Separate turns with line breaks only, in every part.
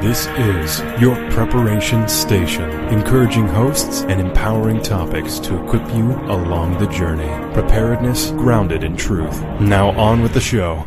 This is your preparation station, encouraging hosts and empowering topics to equip you along the journey. Preparedness grounded in truth. Now on with the show.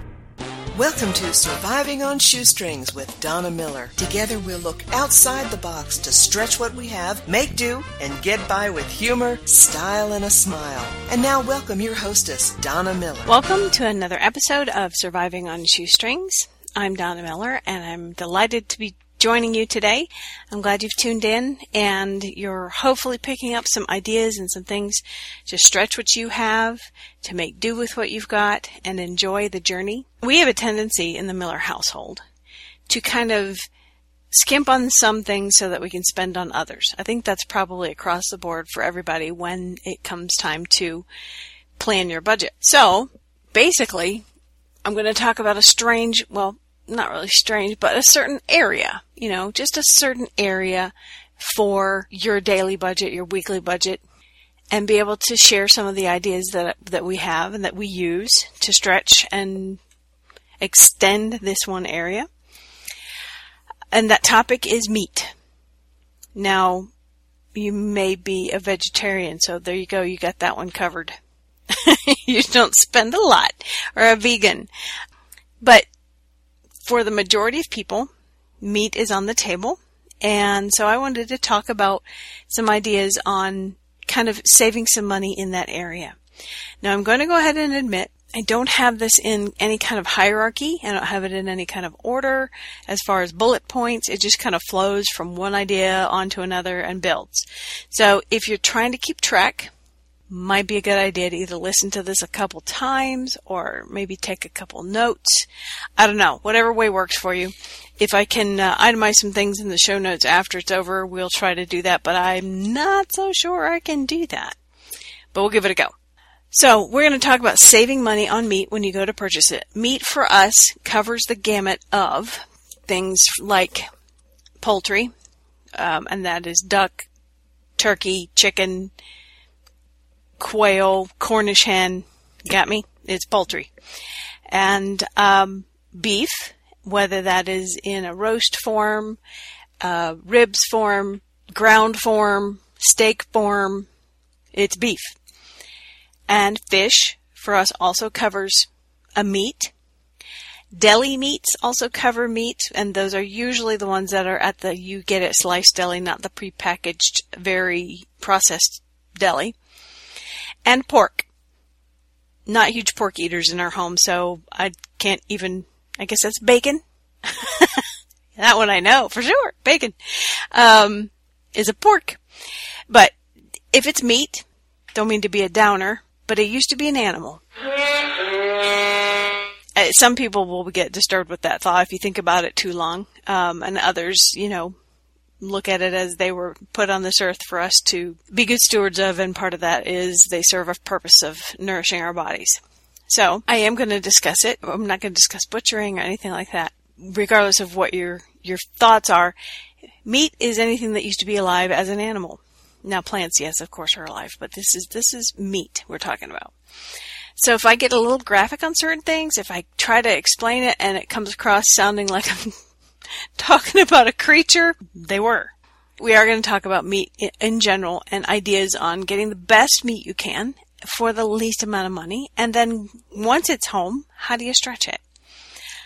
Welcome to Surviving on Shoestrings with Donna Miller. Together we'll look outside the box to stretch what we have, make do, and get by with humor, style, and a smile. And now welcome your hostess, Donna Miller.
Welcome to another episode of Surviving on Shoestrings. I'm Donna Miller, and I'm delighted to be joining you today. I'm glad you've tuned in and you're hopefully picking up some ideas and some things to stretch what you have, to make do with what you've got, and enjoy the journey. We have a tendency in the Miller household to kind of skimp on some things so that we can spend on others. I think that's probably across the board for everybody when it comes time to plan your budget. So, basically, I'm going to talk about a strange, well, not really strange, but a certain area, you know, just a certain area for your daily budget, your weekly budget, and be able to share some of the ideas that, that we have and that we use to stretch and extend this one area. And that topic is meat. Now, you may be a vegetarian, so there you go, you got that one covered. you don't spend a lot, or a vegan. But for the majority of people, meat is on the table. And so I wanted to talk about some ideas on kind of saving some money in that area. Now I'm going to go ahead and admit I don't have this in any kind of hierarchy. I don't have it in any kind of order as far as bullet points. It just kind of flows from one idea onto another and builds. So if you're trying to keep track, might be a good idea to either listen to this a couple times or maybe take a couple notes. I don't know, whatever way works for you. If I can uh, itemize some things in the show notes after it's over, we'll try to do that, but I'm not so sure I can do that. But we'll give it a go. So, we're going to talk about saving money on meat when you go to purchase it. Meat for us covers the gamut of things like poultry, um, and that is duck, turkey, chicken, quail, Cornish hen. Got me? It's poultry. And um, beef, whether that is in a roast form, uh, ribs form, ground form, steak form, it's beef. And fish for us also covers a meat. Deli meats also cover meat, and those are usually the ones that are at the you get it sliced deli, not the prepackaged, very processed deli and pork. Not huge pork eaters in our home, so I can't even, I guess that's bacon. that one I know for sure. Bacon, um, is a pork. But if it's meat, don't mean to be a downer, but it used to be an animal. Uh, some people will get disturbed with that thought if you think about it too long, um, and others, you know, look at it as they were put on this earth for us to be good stewards of, and part of that is they serve a purpose of nourishing our bodies. So I am going to discuss it. I'm not going to discuss butchering or anything like that. Regardless of what your your thoughts are, meat is anything that used to be alive as an animal. Now plants, yes, of course, are alive, but this is this is meat we're talking about. So if I get a little graphic on certain things, if I try to explain it and it comes across sounding like I'm talking about a creature, they were. We are going to talk about meat in general and ideas on getting the best meat you can for the least amount of money. And then once it's home, how do you stretch it?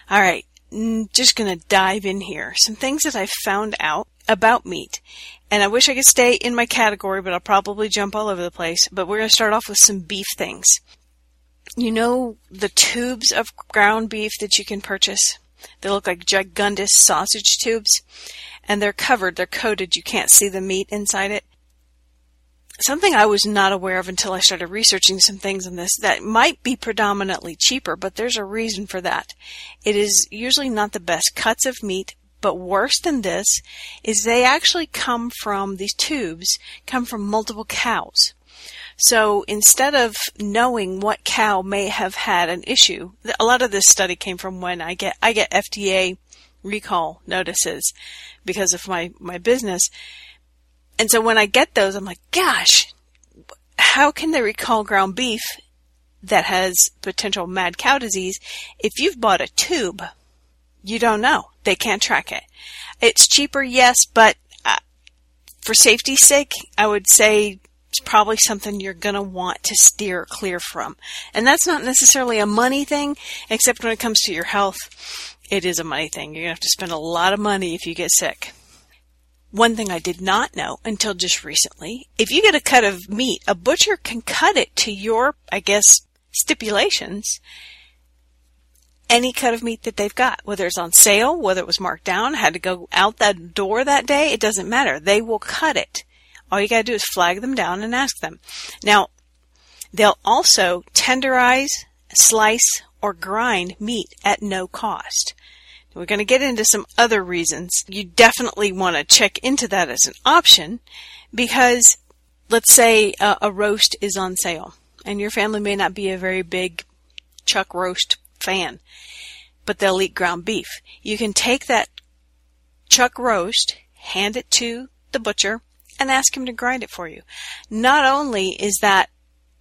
All right. Just going to dive in here. Some things that I found out about meat. And I wish I could stay in my category, but I'll probably jump all over the place. But we're going to start off with some beef things. You know the tubes of ground beef that you can purchase? They look like gigundous sausage tubes, and they're covered, they're coated, you can't see the meat inside it. Something I was not aware of until I started researching some things on this that might be predominantly cheaper, but there's a reason for that. It is usually not the best cuts of meat, but worse than this is they actually come from these tubes come from multiple cows. So instead of knowing what cow may have had an issue, a lot of this study came from when I get I get FDA recall notices because of my my business. And so when I get those, I'm like, gosh, how can they recall ground beef that has potential mad cow disease if you've bought a tube? You don't know. They can't track it. It's cheaper, yes, but uh, for safety's sake, I would say it's probably something you're going to want to steer clear from. And that's not necessarily a money thing, except when it comes to your health, it is a money thing. You're going to have to spend a lot of money if you get sick. One thing I did not know until just recently, if you get a cut of meat, a butcher can cut it to your, I guess, stipulations any cut of meat that they've got, whether it's on sale, whether it was marked down, had to go out that door that day, it doesn't matter. They will cut it. All you gotta do is flag them down and ask them. Now, they'll also tenderize, slice, or grind meat at no cost. We're going to get into some other reasons. You definitely want to check into that as an option because let's say a, a roast is on sale and your family may not be a very big chuck roast fan, but they'll eat ground beef. You can take that chuck roast, hand it to the butcher, and ask him to grind it for you. Not only is that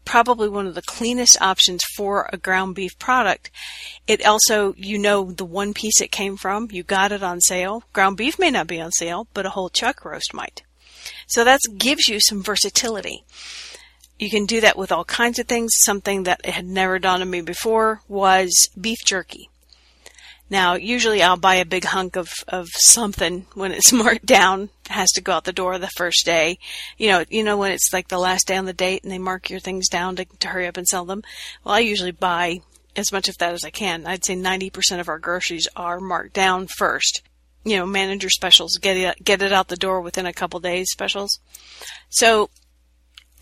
probably one of the cleanest options for a ground beef product, it also, you know, the one piece it came from, you got it on sale. Ground beef may not be on sale, but a whole chuck roast might. So that gives you some versatility. You can do that with all kinds of things. Something that had never dawned on me before was beef jerky. Now, usually I'll buy a big hunk of, of something when it's marked down, has to go out the door the first day. You know, you know when it's like the last day on the date and they mark your things down to, to hurry up and sell them. Well, I usually buy as much of that as I can. I'd say 90% of our groceries are marked down first. You know, manager specials, get it, get it out the door within a couple days specials. So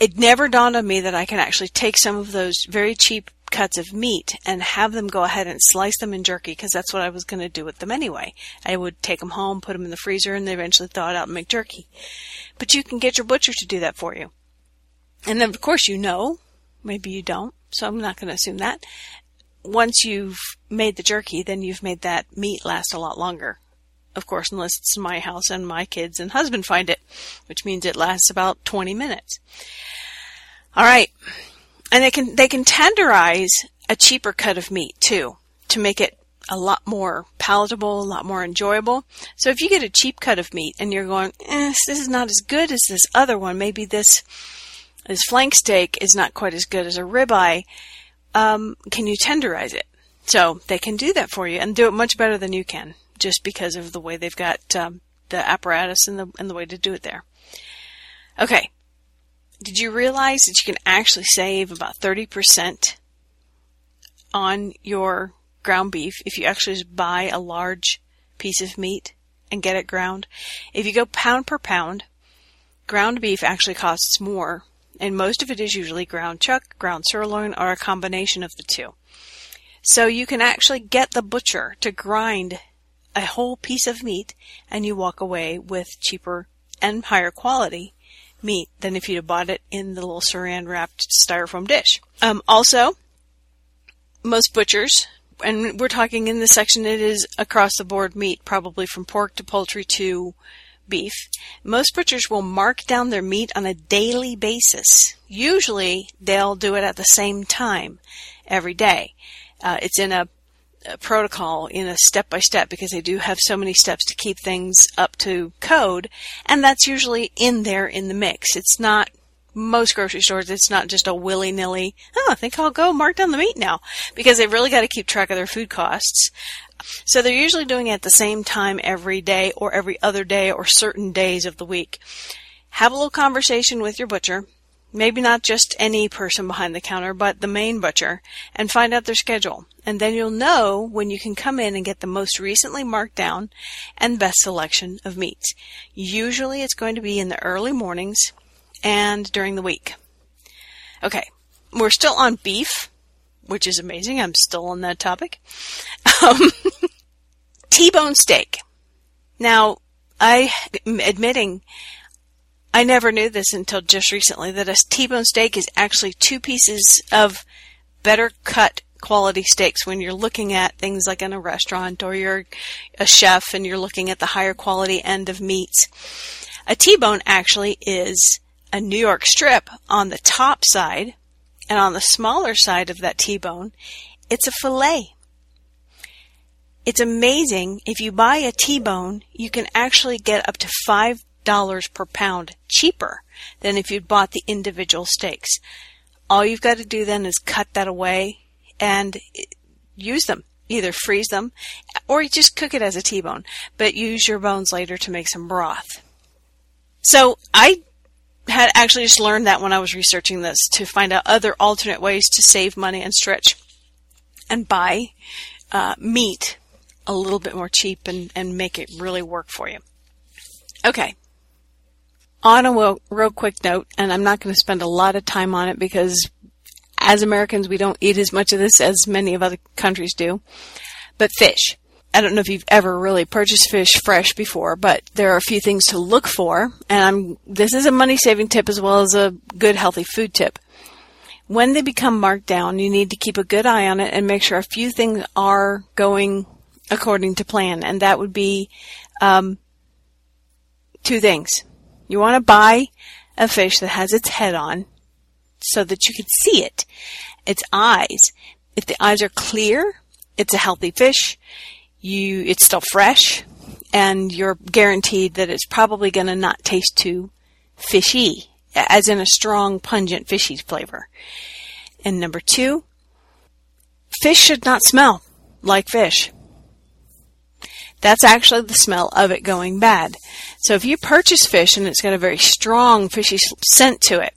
it never dawned on me that I can actually take some of those very cheap cuts of meat and have them go ahead and slice them in jerky because that's what I was going to do with them anyway. I would take them home, put them in the freezer, and they eventually thaw it out and make jerky. But you can get your butcher to do that for you. And then, of course, you know, maybe you don't, so I'm not going to assume that. Once you've made the jerky, then you've made that meat last a lot longer. Of course, unless it's my house and my kids and husband find it, which means it lasts about 20 minutes. All right. And they can, they can tenderize a cheaper cut of meat too to make it a lot more palatable, a lot more enjoyable. So if you get a cheap cut of meat and you're going, eh, this is not as good as this other one, maybe this this flank steak is not quite as good as a ribeye, um, can you tenderize it? So they can do that for you and do it much better than you can, just because of the way they've got um, the apparatus and the and the way to do it there. Okay, did you realize that you can actually save about 30% on your ground beef if you actually just buy a large piece of meat and get it ground? If you go pound per pound, ground beef actually costs more, and most of it is usually ground chuck, ground sirloin, or a combination of the two. So you can actually get the butcher to grind a whole piece of meat and you walk away with cheaper and higher quality meat than if you'd have bought it in the little saran wrapped styrofoam dish. Um, also, most butchers, and we're talking in this section, it is across the board meat, probably from pork to poultry to beef. Most butchers will mark down their meat on a daily basis. Usually, they'll do it at the same time every day. Uh, it's in a protocol in a step by step because they do have so many steps to keep things up to code. And that's usually in there in the mix. It's not most grocery stores, it's not just a willy nilly, oh, I think I'll go mark down the meat now because they've really got to keep track of their food costs. So they're usually doing it at the same time every day or every other day or certain days of the week. Have a little conversation with your butcher maybe not just any person behind the counter, but the main butcher, and find out their schedule. And then you'll know when you can come in and get the most recently marked down and best selection of meats. Usually it's going to be in the early mornings and during the week. Okay, we're still on beef, which is amazing. I'm still on that topic. Um, T-bone steak. Now, I am admitting I never knew this until just recently that a T-bone steak is actually two pieces of better cut quality steaks when you're looking at things like in a restaurant or you're a chef and you're looking at the higher quality end of meats. A T-bone actually is a New York strip on the top side and on the smaller side of that T-bone, it's a fillet. it's amazing if you buy a T-bone, you can actually get up to five dollars per pound cheaper than if you'd bought the individual steaks. All you've got to do then is cut that away and use them. Either freeze them or you just cook it as a T-bone, but use your bones later to make some broth. So I had actually just learned that when I was researching this to find out other alternate ways to save money and stretch and buy uh, meat a little bit more cheap and, and make it really work for you. Okay. On a real, quick note, and I'm not going to spend a lot of time on it because as Americans, we don't eat as much of this as many of other countries do. But fish. I don't know if you've ever really purchased fish fresh before, but there are a few things to look for, and I'm, this is a money saving tip as well as a good healthy food tip. When they become marked down, you need to keep a good eye on it and make sure a few things are going according to plan, and that would be um, two things. You want to buy a fish that has its head on so that you can see it, its eyes. If the eyes are clear, it's a healthy fish. You it's still fresh and you're guaranteed that it's probably going to not taste too fishy as in a strong pungent fishy flavor. And number two fish should not smell like fish that's actually the smell of it going bad so if you purchase fish and it's got a very strong fishy scent to it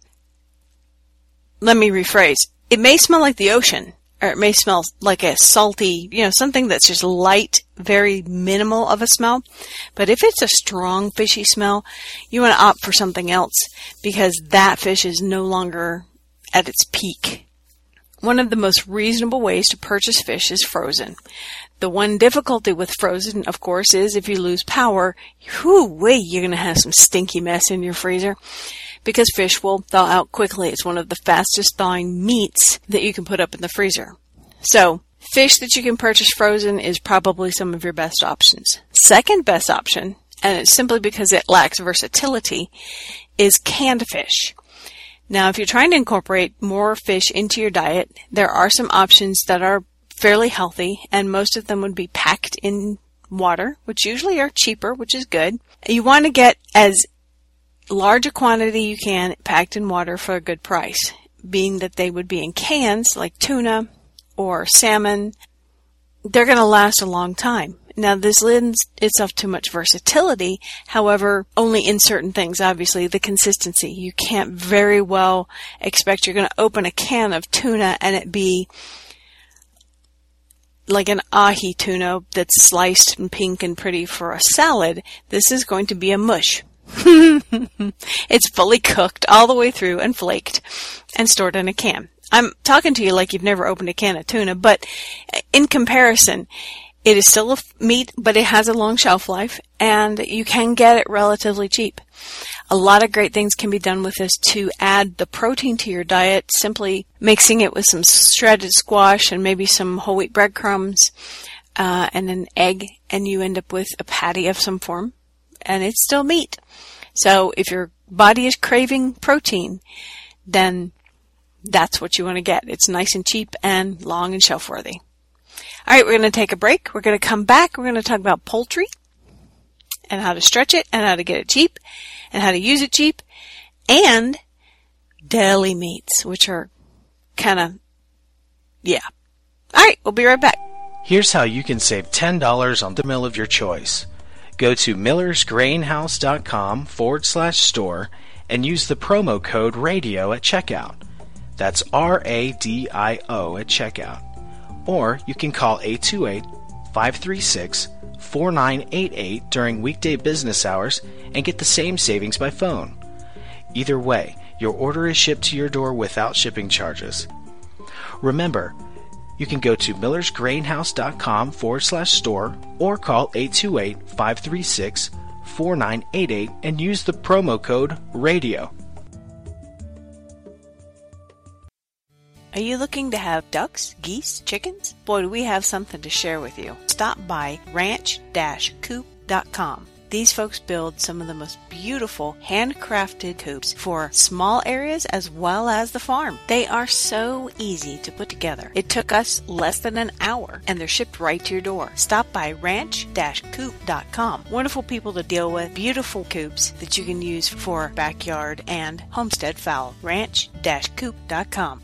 let me rephrase it may smell like the ocean or it may smell like a salty, you know, something that's just light, very minimal of a smell. But if it's a strong fishy smell, you want to opt for something else because that fish is no longer at its peak. One of the most reasonable ways to purchase fish is frozen. The one difficulty with frozen, of course, is if you lose power, whoo wait, you're going to have some stinky mess in your freezer because fish will thaw out quickly. It's one of the fastest thawing meats that you can put up in the freezer. So, fish that you can purchase frozen is probably some of your best options. Second best option, and it's simply because it lacks versatility, is canned fish. Now, if you're trying to incorporate more fish into your diet, there are some options that are fairly healthy, and most of them would be packed in water, which usually are cheaper, which is good. You want to get as large a quantity you can packed in water for a good price, being that they would be in cans like tuna or salmon. They're going to last a long time. Now, this lends itself to much versatility, however, only in certain things, obviously, the consistency. You can't very well expect you're going to open a can of tuna and it be like an ahi tuna that's sliced and pink and pretty for a salad. This is going to be a mush. it's fully cooked all the way through and flaked and stored in a can. I'm talking to you like you've never opened a can of tuna, but in comparison, it is still a meat, but it has a long shelf life and you can get it relatively cheap. A lot of great things can be done with this to add the protein to your diet, simply mixing it with some shredded squash and maybe some whole wheat breadcrumbs, uh, and an egg, and you end up with a patty of some form, and it's still meat. So if your body is craving protein, then that's what you want to get. It's nice and cheap and long and shelf worthy. All right, we're going to take a break. We're going to come back. We're going to talk about poultry and how to stretch it and how to get it cheap and how to use it cheap and deli meats, which are kind of, yeah. All right, we'll be right back.
Here's how you can save $10 on the mill of your choice. Go to millersgrainhouse.com forward slash store and use the promo code RADIO at checkout. That's R A D I O at checkout. Or you can call 828 536 4988 during weekday business hours and get the same savings by phone. Either way, your order is shipped to your door without shipping charges. Remember, you can go to millersgrainhouse.com forward slash store or call 828 536 4988 and use the promo code RADIO.
Are you looking to have ducks, geese, chickens? Boy, do we have something to share with you. Stop by ranch-coop.com. These folks build some of the most beautiful handcrafted coops for small areas as well as the farm. They are so easy to put together. It took us less than an hour and they're shipped right to your door. Stop by ranch-coop.com. Wonderful people to deal with, beautiful coops that you can use for backyard and homestead fowl. ranch-coop.com.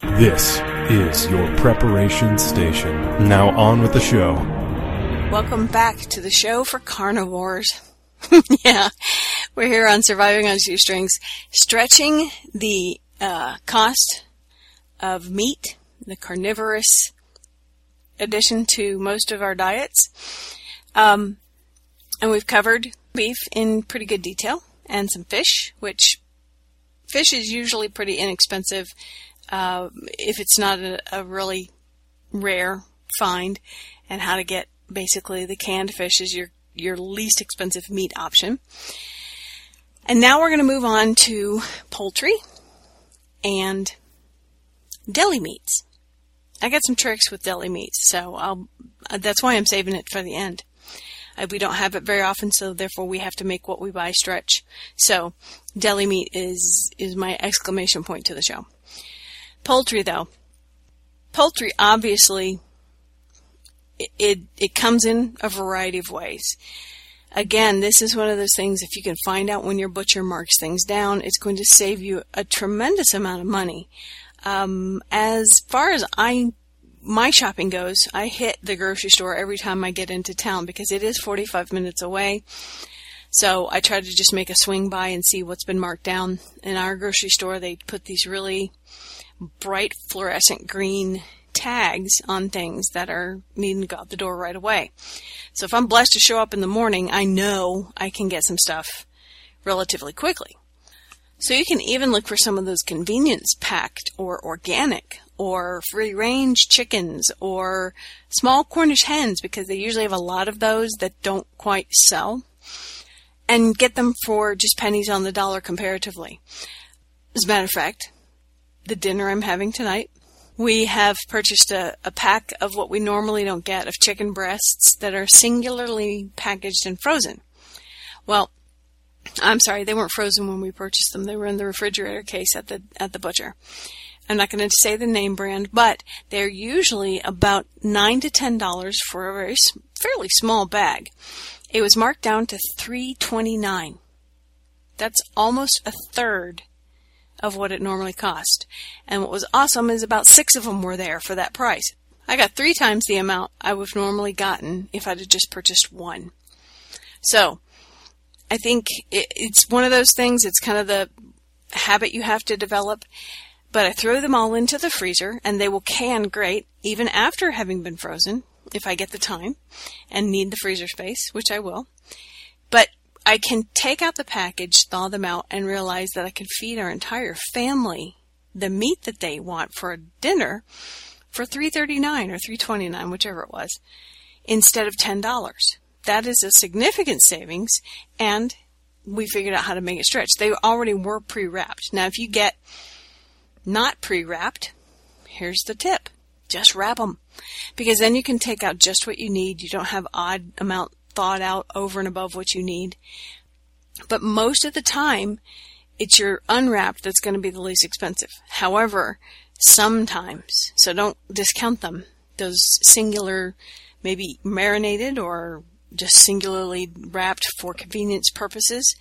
This is your preparation station. Now on with the show.
Welcome back to the show for carnivores. yeah, we're here on Surviving on Shoestrings, stretching the uh, cost of meat, the carnivorous addition to most of our diets. Um, and we've covered beef in pretty good detail and some fish, which fish is usually pretty inexpensive uh, if it's not a, a, really rare find, and how to get basically the canned fish is your your least expensive meat option. And now we're going to move on to poultry and deli meats. I got some tricks with deli meats, so I'll, that's why I'm saving it for the end. Uh, we don't have it very often, so therefore we have to make what we buy stretch. So deli meat is is my exclamation point to the show. Poultry, though. Poultry, obviously, it, it, it comes in a variety of ways. Again, this is one of those things, if you can find out when your butcher marks things down, it's going to save you a tremendous amount of money. Um, as far as I, my shopping goes, I hit the grocery store every time I get into town because it is 45 minutes away. So I try to just make a swing by and see what's been marked down. In our grocery store, they put these really bright fluorescent green tags on things that are needing to go out the door right away. So if I'm blessed to show up in the morning, I know I can get some stuff relatively quickly. So you can even look for some of those convenience packed or organic or free range chickens or small Cornish hens because they usually have a lot of those that don't quite sell and get them for just pennies on the dollar comparatively. As a matter of fact, the dinner I'm having tonight. We have purchased a, a pack of what we normally don't get of chicken breasts that are singularly packaged and frozen. Well, I'm sorry, they weren't frozen when we purchased them. They were in the refrigerator case at the at the butcher. I'm not going to say the name brand, but they're usually about nine to ten dollars for a very fairly small bag. It was marked down to three twenty nine. That's almost a third of what it normally cost. And what was awesome is about six of them were there for that price. I got three times the amount I would have normally gotten if I'd have just purchased one. So, I think it, it's one of those things, it's kind of the habit you have to develop. But I throw them all into the freezer and they will can great even after having been frozen if I get the time and need the freezer space, which I will. But I can take out the package, thaw them out, and realize that I can feed our entire family the meat that they want for dinner for three thirty nine or three twenty nine, whichever it was, instead of ten dollars. That is a significant savings, and we figured out how to make it stretch. They already were pre wrapped. Now, if you get not pre wrapped, here's the tip: just wrap them, because then you can take out just what you need. You don't have odd amount thought out over and above what you need. But most of the time, it's your unwrapped that's going to be the least expensive. However, sometimes, so don't discount them, those singular, maybe marinated or just singularly wrapped for convenience purposes,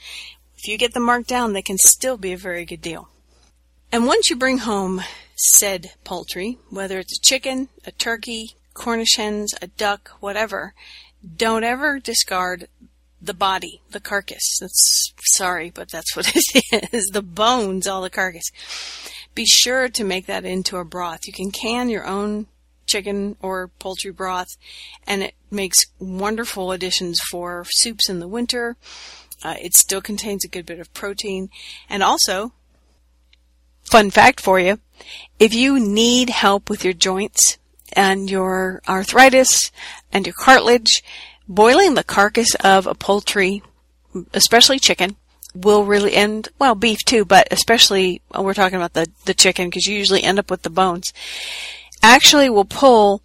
if you get them marked down, they can still be a very good deal. And once you bring home said poultry, whether it's a chicken, a turkey, Cornish hens, a duck, whatever, don't ever discard the body, the carcass. That's sorry, but that's what it is. The bones, all the carcass. Be sure to make that into a broth. You can can your own chicken or poultry broth, and it makes wonderful additions for soups in the winter. Uh, it still contains a good bit of protein, and also, fun fact for you, if you need help with your joints and your arthritis and your cartilage, boiling the carcass of a poultry, especially chicken, will really end well beef too but especially we're talking about the the chicken because you usually end up with the bones actually will pull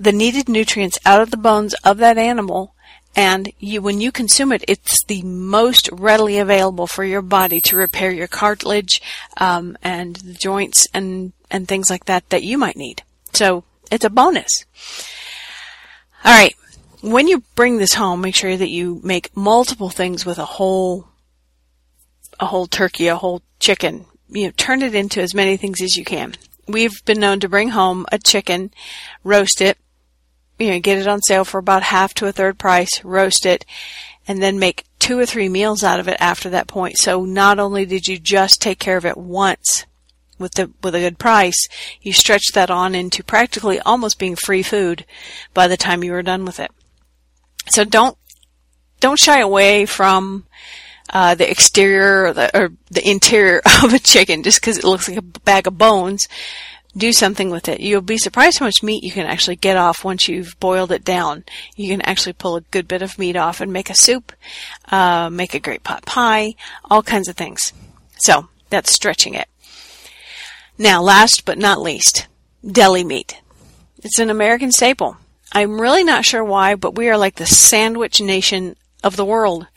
the needed nutrients out of the bones of that animal and you when you consume it it's the most readily available for your body to repair your cartilage um, and the joints and and things like that that you might need. So it's a bonus all right when you bring this home make sure that you make multiple things with a whole a whole turkey, a whole chicken. You know, turn it into as many things as you can. We've been known to bring home a chicken, roast it, you know, get it on sale for about half to a third price, roast it, and then make two or three meals out of it after that point. So not only did you just take care of it once with the with a good price, you stretch that on into practically almost being free food by the time you are done with it. So don't don't shy away from uh, the exterior or the, or the interior of a chicken just because it looks like a bag of bones. Do something with it. You'll be surprised how much meat you can actually get off once you've boiled it down. You can actually pull a good bit of meat off and make a soup, uh, make a great pot pie, all kinds of things. So that's stretching it. Now, last but not least, deli meat. It's an American staple. I'm really not sure why, but we are like the sandwich nation of the world.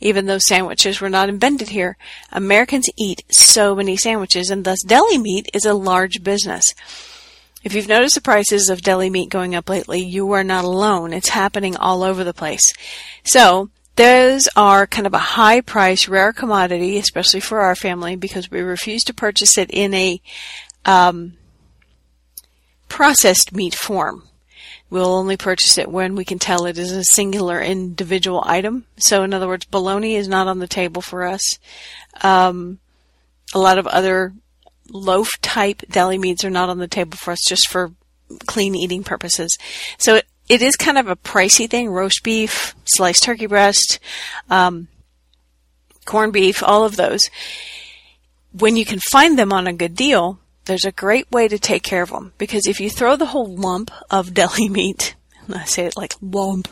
Even though sandwiches were not invented here, Americans eat so many sandwiches and thus deli meat is a large business. If you've noticed the prices of deli meat going up lately, you are not alone. It's happening all over the place. So, those are kind of a high price, rare commodity, especially for our family, because we refuse to purchase it in a um, processed meat form. We'll only purchase it when we can tell it is a singular individual item. So in other words, bologna is not on the table for us. Um, a lot of other loaf type deli meats are not on the table for us just for clean eating purposes. So it, is kind of a pricey thing. Roast beef, sliced turkey breast, um, corned beef, all of those. When you can find them on a good deal, there's a great way to take care of them because if you throw the whole lump of deli meat, I say it like lump,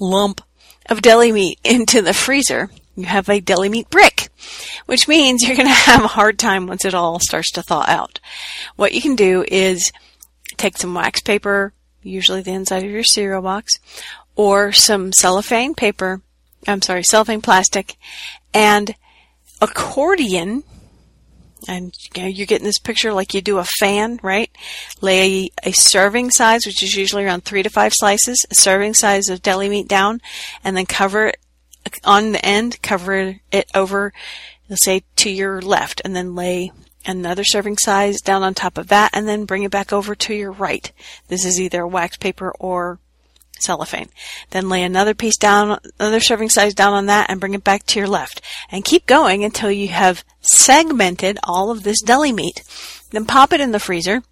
lump of deli meat into the freezer, you have a deli meat brick, which means you're going to have a hard time once it all starts to thaw out. What you can do is take some wax paper, usually the inside of your cereal box, or some cellophane paper, I'm sorry, cellophane plastic, and accordion and you know, you're getting this picture like you do a fan, right? Lay a, a, serving size, which is usually around three to five slices, a serving size of deli meat down, and then cover it on the end, cover it over, let's say to your left, and then lay another serving size down on top of that, and then bring it back over to your right. This is either wax paper or cellophane. Then lay another piece down, another serving size down on that and bring it back to your left. And keep going until you have segmented all of this deli meat. Then pop it in the freezer.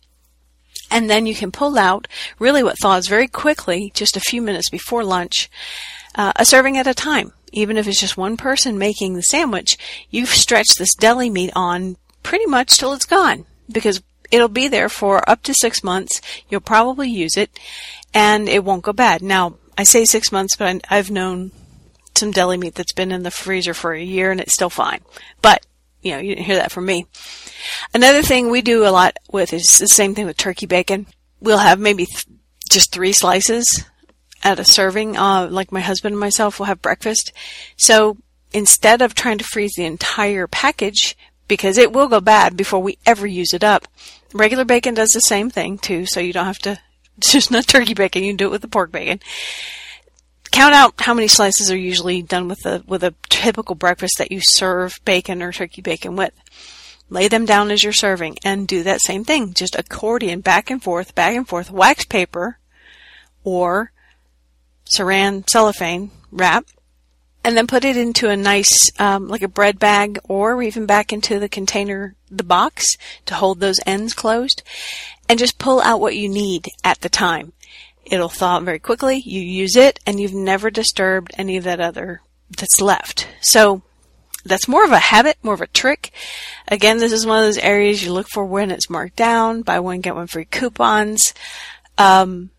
And then you can pull out really what thaws very quickly, just a few minutes before lunch, uh, a serving at a time. Even if it's just one person making the sandwich, you've stretched this deli meat on pretty much till it's gone because it'll be there for up to six months. You'll probably use it and it won't go bad. Now, I say six months, but I've known some deli meat that's been in the freezer for a year and it's still fine. But, you know, you didn't hear that from me. Another thing we do a lot with is the same thing with turkey bacon. We'll have maybe th- just three slices at a serving. Uh, like my husband and myself will have breakfast. So instead of trying to freeze the entire package, because it will go bad before we ever use it up, regular bacon does the same thing too, so you don't have to it's just not turkey bacon. You can do it with the pork bacon. Count out how many slices are usually done with a with a typical breakfast that you serve bacon or turkey bacon with. Lay them down as you're serving and do that same thing. Just accordion back and forth, back and forth, wax paper or saran cellophane wrap and then put it into a nice, um, like a bread bag or even back into the container, the box to hold those ends closed and just pull out what you need at the time. It'll thaw very quickly. You use it and you've never disturbed any of that other that's left. So that's more of a habit, more of a trick. Again, this is one of those areas you look for when it's marked down, buy one, get one free coupons. Um,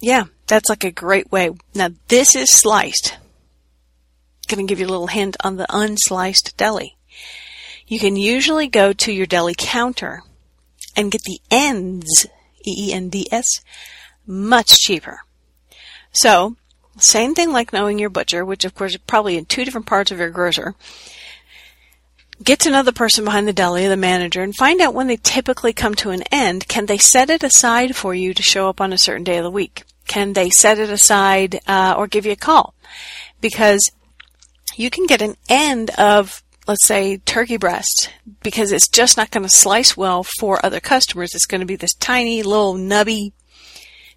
yeah, that's like a great way. Now this is sliced going to give you a little hint on the unsliced deli. You can usually go to your deli counter and get the ends, E-E-N-D-S, much cheaper. So, same thing like knowing your butcher, which of course is probably in two different parts of your grocer. Get to know the person behind the deli, the manager, and find out when they typically come to an end. Can they set it aside for you to show up on a certain day of the week? Can they set it aside uh, or give you a call? Because you can get an end of let's say turkey breast because it's just not going to slice well for other customers. It's going to be this tiny little nubby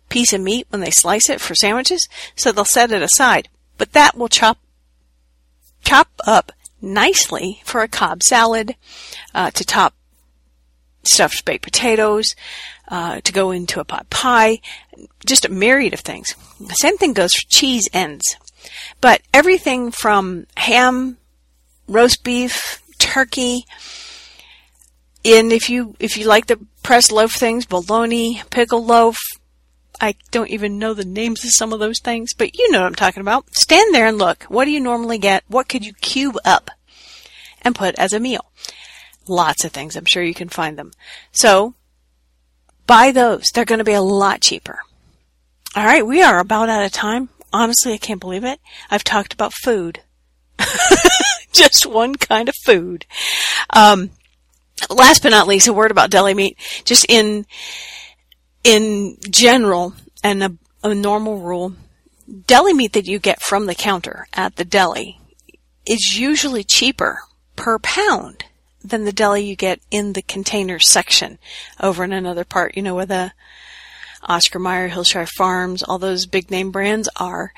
piece of meat when they slice it for sandwiches. So they'll set it aside, but that will chop, chop up nicely for a Cobb salad, uh, to top stuffed baked potatoes, uh, to go into a pot pie, just a myriad of things. The same thing goes for cheese ends. But everything from ham, roast beef, turkey, and if you if you like the pressed loaf things, bologna, pickle loaf, I don't even know the names of some of those things, but you know what I'm talking about. Stand there and look. What do you normally get? What could you cube up and put as a meal? Lots of things. I'm sure you can find them. So buy those. They're going to be a lot cheaper. All right, we are about out of time honestly, I can't believe it. I've talked about food. Just one kind of food. Um, last but not least, a word about deli meat. Just in, in general, and a, a normal rule, deli meat that you get from the counter at the deli is usually cheaper per pound than the deli you get in the container section over in another part, you know, where the Oscar Mayer, Hillshire Farms, all those big name brands are.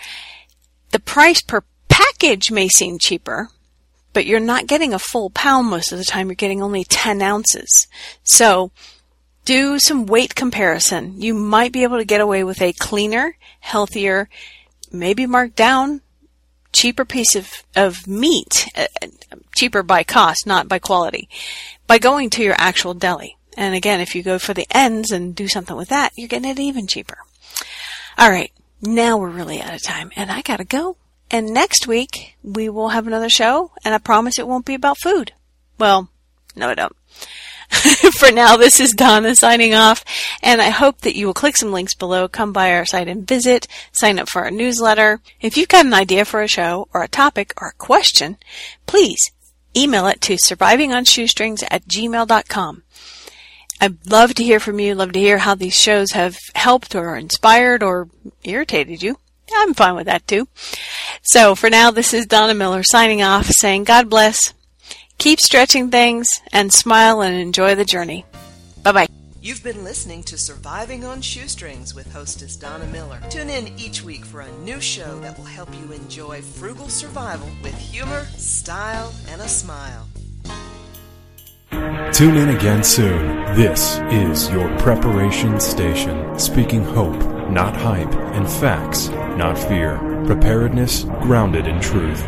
The price per package may seem cheaper, but you're not getting a full pound most of the time. You're getting only 10 ounces. So do some weight comparison. You might be able to get away with a cleaner, healthier, maybe marked down, cheaper piece of, of meat, uh, cheaper by cost, not by quality, by going to your actual deli. And again, if you go for the ends and do something with that, you're getting it even cheaper. All right. Now we're really out of time and I gotta go. And next week we will have another show and I promise it won't be about food. Well, no, I don't. for now, this is Donna signing off, and I hope that you will click some links below, come by our site and visit, sign up for our newsletter. If you've got an idea for a show or a topic or a question, please email it to survivingonshoestrings at gmail.com. I'd love to hear from you. Love to hear how these shows have helped or inspired or irritated you. I'm fine with that too. So for now, this is Donna Miller signing off saying God bless, keep stretching things, and smile and enjoy the journey. Bye bye.
You've been listening to Surviving on Shoestrings with hostess Donna Miller. Tune in each week for a new show that will help you enjoy frugal survival with humor, style, and a smile.
Tune in again soon. This is your preparation station, speaking hope, not hype, and facts, not fear. Preparedness grounded in truth.